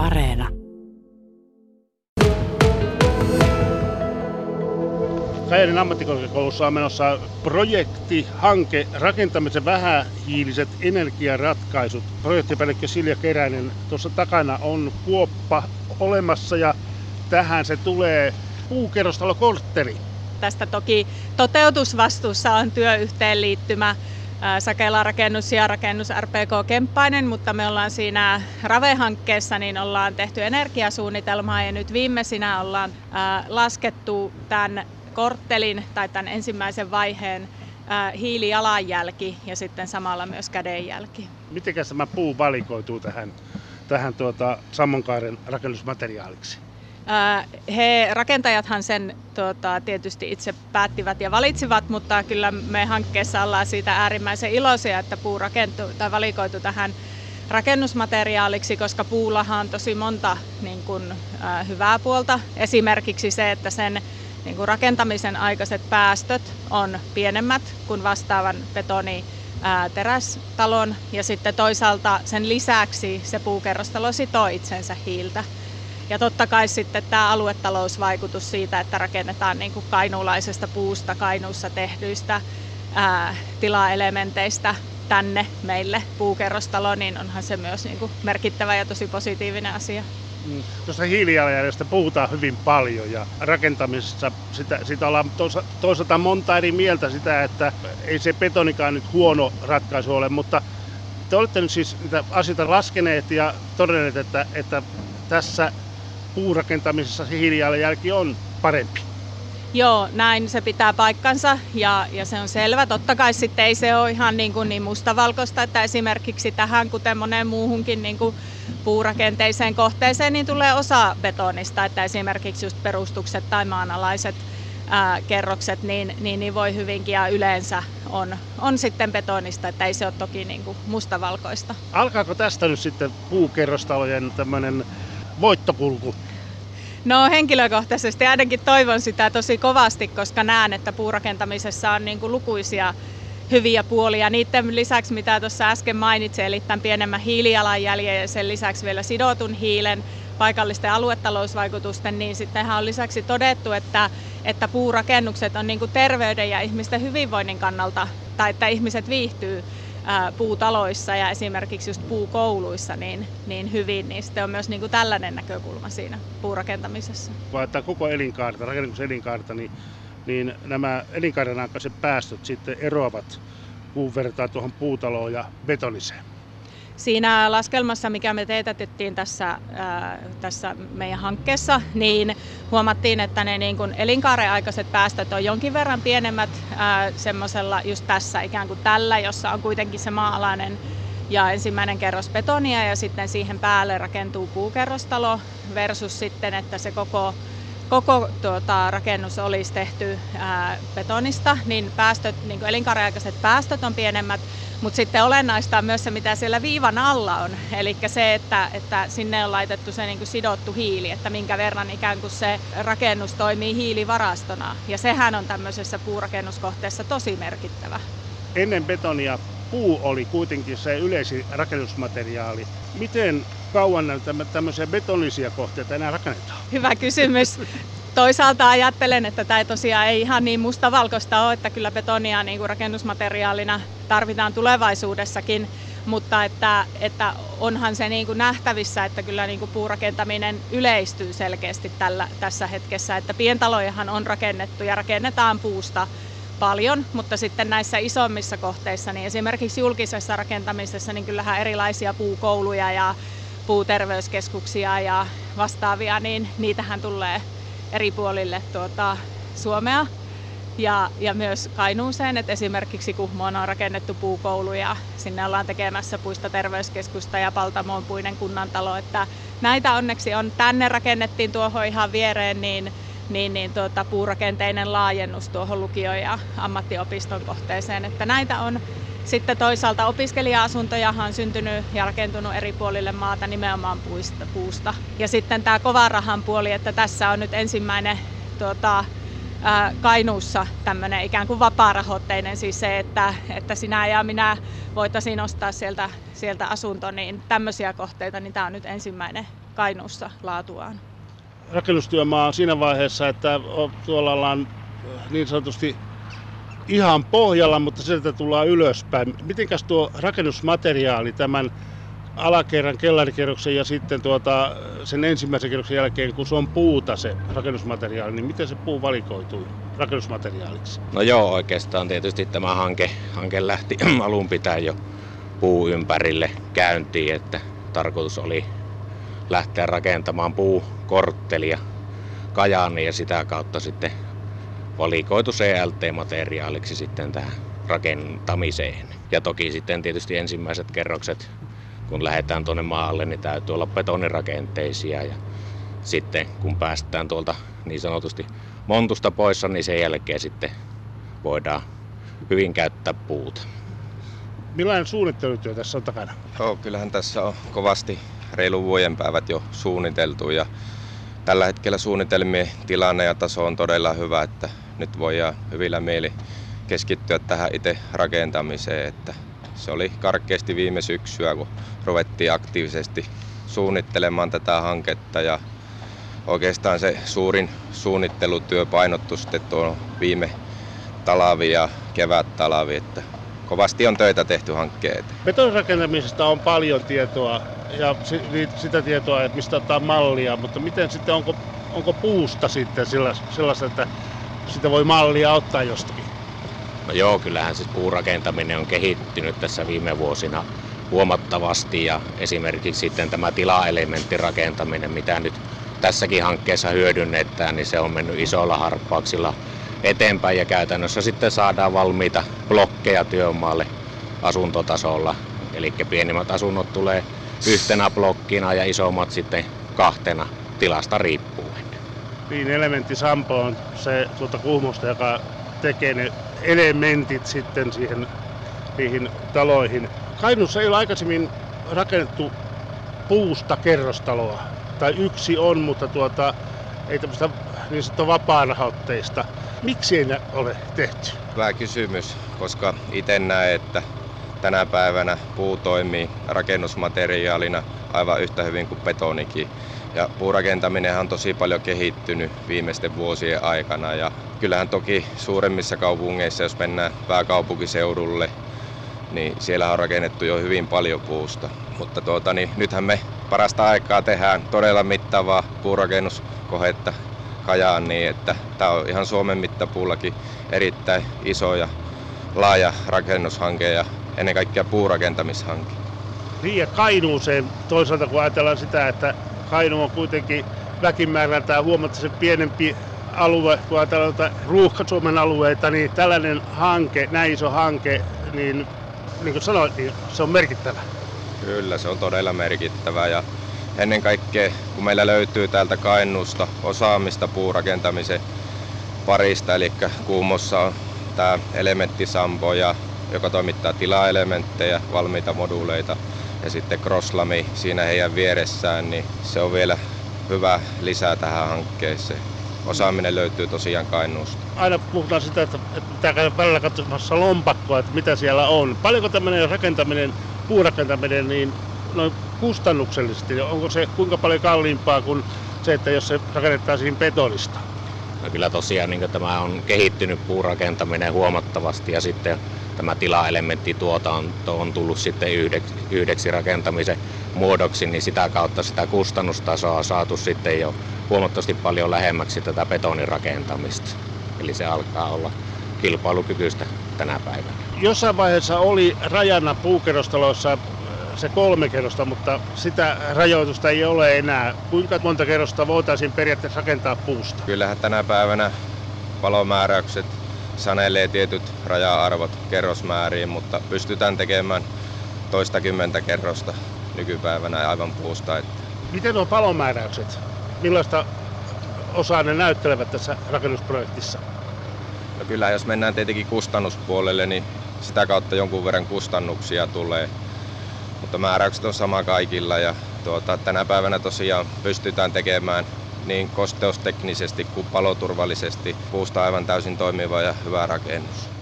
Areena. Kajanin ammattikorkeakoulussa on menossa projekti, hanke, rakentamisen vähähiiliset energiaratkaisut. Projektipäällikkö Silja Keräinen, tuossa takana on kuoppa olemassa ja tähän se tulee puukerrostalokortteri. Tästä toki toteutusvastuussa on työyhteenliittymä Sakela rakennus ja rakennus RPK Kemppainen, mutta me ollaan siinä RAVE-hankkeessa, niin ollaan tehty energiasuunnitelmaa ja nyt viimeisinä ollaan laskettu tämän korttelin tai tämän ensimmäisen vaiheen hiilijalanjälki ja sitten samalla myös kädenjälki. Miten tämä puu valikoituu tähän, tähän tuota, Sammonkaaren rakennusmateriaaliksi? He, rakentajathan sen tuota, tietysti itse päättivät ja valitsivat, mutta kyllä me hankkeessa ollaan siitä äärimmäisen iloisia, että puu rakentu, tai valikoitu tähän rakennusmateriaaliksi, koska puullahan on tosi monta niin kuin, äh, hyvää puolta. Esimerkiksi se, että sen niin kuin rakentamisen aikaiset päästöt on pienemmät kuin vastaavan betoni terästalon ja sitten toisaalta sen lisäksi se puukerrostalo sitoo itsensä hiiltä. Ja totta kai sitten tämä aluetalousvaikutus siitä, että rakennetaan niin kuin kainuulaisesta puusta kainuussa tehdyistä ää, tilaelementeistä tänne meille puukerrostalo, niin onhan se myös niin kuin merkittävä ja tosi positiivinen asia. Mm. Tuosta hiilijalanjäljestä puhutaan hyvin paljon ja rakentamisessa sitä, sitä ollaan toisaalta monta eri mieltä sitä, että ei se betonikaan nyt huono ratkaisu ole, mutta te olette nyt siis niitä asioita laskeneet ja todenneet, että, että tässä puurakentamisessa se hiilijalanjälki on parempi. Joo, näin se pitää paikkansa ja, ja se on selvä. Totta kai sitten ei se ole ihan niin, kuin niin mustavalkoista, että esimerkiksi tähän, kuten moneen muuhunkin niin kuin puurakenteiseen kohteeseen, niin tulee osa betonista, että esimerkiksi just perustukset tai maanalaiset ää, kerrokset, niin, niin, niin voi hyvinkin ja yleensä on, on sitten betonista, että ei se ole toki niin kuin mustavalkoista. Alkaako tästä nyt sitten puukerrostalojen tämmöinen voittokulku? No henkilökohtaisesti ainakin toivon sitä tosi kovasti, koska näen, että puurakentamisessa on niin kuin lukuisia hyviä puolia. Niiden lisäksi, mitä tuossa äsken mainitsin, eli tämän pienemmän hiilijalanjäljen ja sen lisäksi vielä sidotun hiilen paikallisten aluetalousvaikutusten, niin sittenhän on lisäksi todettu, että, että puurakennukset on niin kuin terveyden ja ihmisten hyvinvoinnin kannalta, tai että ihmiset viihtyy puutaloissa ja esimerkiksi just puukouluissa niin, niin hyvin, niin sitten on myös niin kuin tällainen näkökulma siinä puurakentamisessa. Kun ajattaa koko elinkaarta, rakennuksen elinkaarta, niin, niin nämä elinkaaren aikaiset päästöt sitten eroavat puun vertaan tuohon puutaloon ja betoniseen. Siinä laskelmassa, mikä me teetätettiin tässä, ää, tässä meidän hankkeessa, niin huomattiin, että ne niin kuin elinkaaren päästöt on jonkin verran pienemmät semmoisella just tässä ikään kuin tällä, jossa on kuitenkin se maalainen ja ensimmäinen kerros betonia ja sitten siihen päälle rakentuu puukerrostalo versus sitten, että se koko koko tuota, rakennus olisi tehty ää, betonista, niin päästöt, niin elinkaariaikaiset päästöt on pienemmät, mutta sitten olennaista on myös se, mitä siellä viivan alla on. Eli se, että, että sinne on laitettu se niin kuin sidottu hiili, että minkä verran ikään kuin se rakennus toimii hiilivarastona. Ja sehän on tämmöisessä puurakennuskohteessa tosi merkittävä. Ennen betonia puu oli kuitenkin se yleisin rakennusmateriaali. Miten kauan näitä tämmöisiä betonisia kohteita enää rakennetaan? Hyvä kysymys. Toisaalta ajattelen, että tämä tosiaan ei ihan niin mustavalkoista ole, että kyllä betonia niin kuin rakennusmateriaalina tarvitaan tulevaisuudessakin, mutta että, että onhan se niin kuin nähtävissä, että kyllä niin kuin puurakentaminen yleistyy selkeästi tällä, tässä hetkessä, että pientalojahan on rakennettu ja rakennetaan puusta paljon, mutta sitten näissä isommissa kohteissa, niin esimerkiksi julkisessa rakentamisessa, niin kyllähän erilaisia puukouluja ja puuterveyskeskuksia ja vastaavia, niin niitähän tulee eri puolille tuota, Suomea ja, ja myös Kainuuseen, että esimerkiksi Kuhmoon on rakennettu puukoulu ja sinne ollaan tekemässä puista terveyskeskusta ja Paltamoon puinen kunnantalo, että näitä onneksi on tänne rakennettiin tuohon ihan viereen, niin niin, niin tuota, puurakenteinen laajennus tuohon lukio- ja ammattiopiston kohteeseen. Että näitä on sitten toisaalta opiskelija-asuntoja on syntynyt ja rakentunut eri puolille maata nimenomaan puista, puusta. Ja sitten tämä kovan rahan puoli, että tässä on nyt ensimmäinen tuota, Kainuussa tämmöinen ikään kuin vapaarahoitteinen, siis se, että, että sinä ja minä voitaisiin ostaa sieltä, sieltä asunto, niin tämmöisiä kohteita, niin tämä on nyt ensimmäinen Kainuussa laatuaan. Rakennustyömaa on siinä vaiheessa, että tuolla ollaan niin sanotusti ihan pohjalla, mutta sieltä tullaan ylöspäin. Mitenkäs tuo rakennusmateriaali tämän alakerran kellarikerroksen ja sitten tuota, sen ensimmäisen kerroksen jälkeen, kun se on puuta se rakennusmateriaali, niin miten se puu valikoituu rakennusmateriaaliksi? No joo, oikeastaan tietysti tämä hanke, hanke lähti alun pitäen jo puu ympärille käyntiin, että tarkoitus oli lähteä rakentamaan puukorttelia Kajaaniin ja sitä kautta sitten valikoitu CLT-materiaaliksi sitten tähän rakentamiseen. Ja toki sitten tietysti ensimmäiset kerrokset kun lähdetään tuonne maalle, niin täytyy olla betonirakenteisia. Ja sitten kun päästään tuolta niin sanotusti montusta poissa, niin sen jälkeen sitten voidaan hyvin käyttää puuta. Millainen suunnittelutyö tässä on takana? Joo, kyllähän tässä on kovasti reilu vuoden päivät jo suunniteltu ja tällä hetkellä suunnitelmien tilanne ja taso on todella hyvä, että nyt voidaan hyvillä mieli keskittyä tähän itse rakentamiseen, että se oli karkeasti viime syksyä, kun ruvettiin aktiivisesti suunnittelemaan tätä hanketta ja oikeastaan se suurin suunnittelutyö painottu sitten tuon viime talavi ja kevät talavi, että kovasti on töitä tehty hankkeen Betonrakentamisesta on paljon tietoa ja sitä tietoa, että mistä ottaa mallia, mutta miten sitten onko, onko puusta sitten sellaista, että sitä voi mallia ottaa jostakin? No joo, kyllähän siis puurakentaminen on kehittynyt tässä viime vuosina huomattavasti ja esimerkiksi sitten tämä tilaelementtirakentaminen, mitä nyt tässäkin hankkeessa hyödynnetään, niin se on mennyt isolla harppauksilla eteenpäin ja käytännössä sitten saadaan valmiita blokkeja työmaalle asuntotasolla. Eli pienimmät asunnot tulee yhtenä blokkina ja isommat sitten kahtena tilasta riippuen. Niin, elementti Sampo on se tuota Kuhmosta, joka tekee ne elementit sitten siihen, niihin taloihin. Kainuussa ei ole aikaisemmin rakennettu puusta kerrostaloa. Tai yksi on, mutta tuota, ei tämmöistä niin sanottua vapaarahoitteista. Miksi ei ole tehty? Hyvä kysymys, koska itse näen, että tänä päivänä puu toimii rakennusmateriaalina aivan yhtä hyvin kuin betonikin. Ja puurakentaminen on tosi paljon kehittynyt viimeisten vuosien aikana ja kyllähän toki suuremmissa kaupungeissa, jos mennään pääkaupunkiseudulle, niin siellä on rakennettu jo hyvin paljon puusta. Mutta tuota, niin nythän me parasta aikaa tehdään todella mittavaa puurakennuskohetta Kajaan niin, että tämä on ihan Suomen mittapuullakin erittäin iso ja laaja rakennushanke ja ennen kaikkea puurakentamishanke. Niin ja Kainuuseen toisaalta kun ajatellaan sitä, että Kainu on kuitenkin väkimäärältään huomattavasti pienempi alue, kun ajatellaan ruuhka-Suomen alueita, niin tällainen hanke, näin iso hanke, niin niin kuin sanoit, niin se on merkittävä. Kyllä, se on todella merkittävä ja ennen kaikkea, kun meillä löytyy täältä Kainuusta osaamista puurakentamisen parista, eli Kuumossa on tämä elementtisampo, ja, joka toimittaa tilaelementtejä, valmiita moduuleita, ja sitten Crosslami siinä heidän vieressään, niin se on vielä hyvä lisää tähän hankkeeseen. Osaaminen löytyy tosiaan Kainuusta. Aina puhutaan sitä, että, että pitää käydä välillä katsomassa lompakkoa, että mitä siellä on. Paljonko tämmöinen rakentaminen, puurakentaminen, niin noin kustannuksellisesti, onko se kuinka paljon kalliimpaa kuin se, että jos se rakennettaisiin betonista? No kyllä tosiaan niin tämä on kehittynyt puurakentaminen huomattavasti ja sitten tämä tilaelementtituotanto on tullut sitten yhdeksi, yhdeksi rakentamisen muodoksi, niin sitä kautta sitä kustannustasoa on saatu sitten jo huomattavasti paljon lähemmäksi tätä betonirakentamista. Eli se alkaa olla kilpailukykyistä tänä päivänä. Jossain vaiheessa oli rajana puukerrostaloissa se kolme kerrosta, mutta sitä rajoitusta ei ole enää. Kuinka monta kerrosta voitaisiin periaatteessa rakentaa puusta? Kyllähän tänä päivänä valomääräykset sanelee tietyt raja-arvot kerrosmääriin, mutta pystytään tekemään toistakymmentä kerrosta nykypäivänä aivan puusta. Että... Miten nuo palomääräykset? Millaista osaa ne näyttelevät tässä rakennusprojektissa? No kyllä, jos mennään tietenkin kustannuspuolelle, niin sitä kautta jonkun verran kustannuksia tulee mutta määräykset on sama kaikilla ja tuota, tänä päivänä tosiaan pystytään tekemään niin kosteusteknisesti kuin paloturvallisesti puusta aivan täysin toimiva ja hyvä rakennus.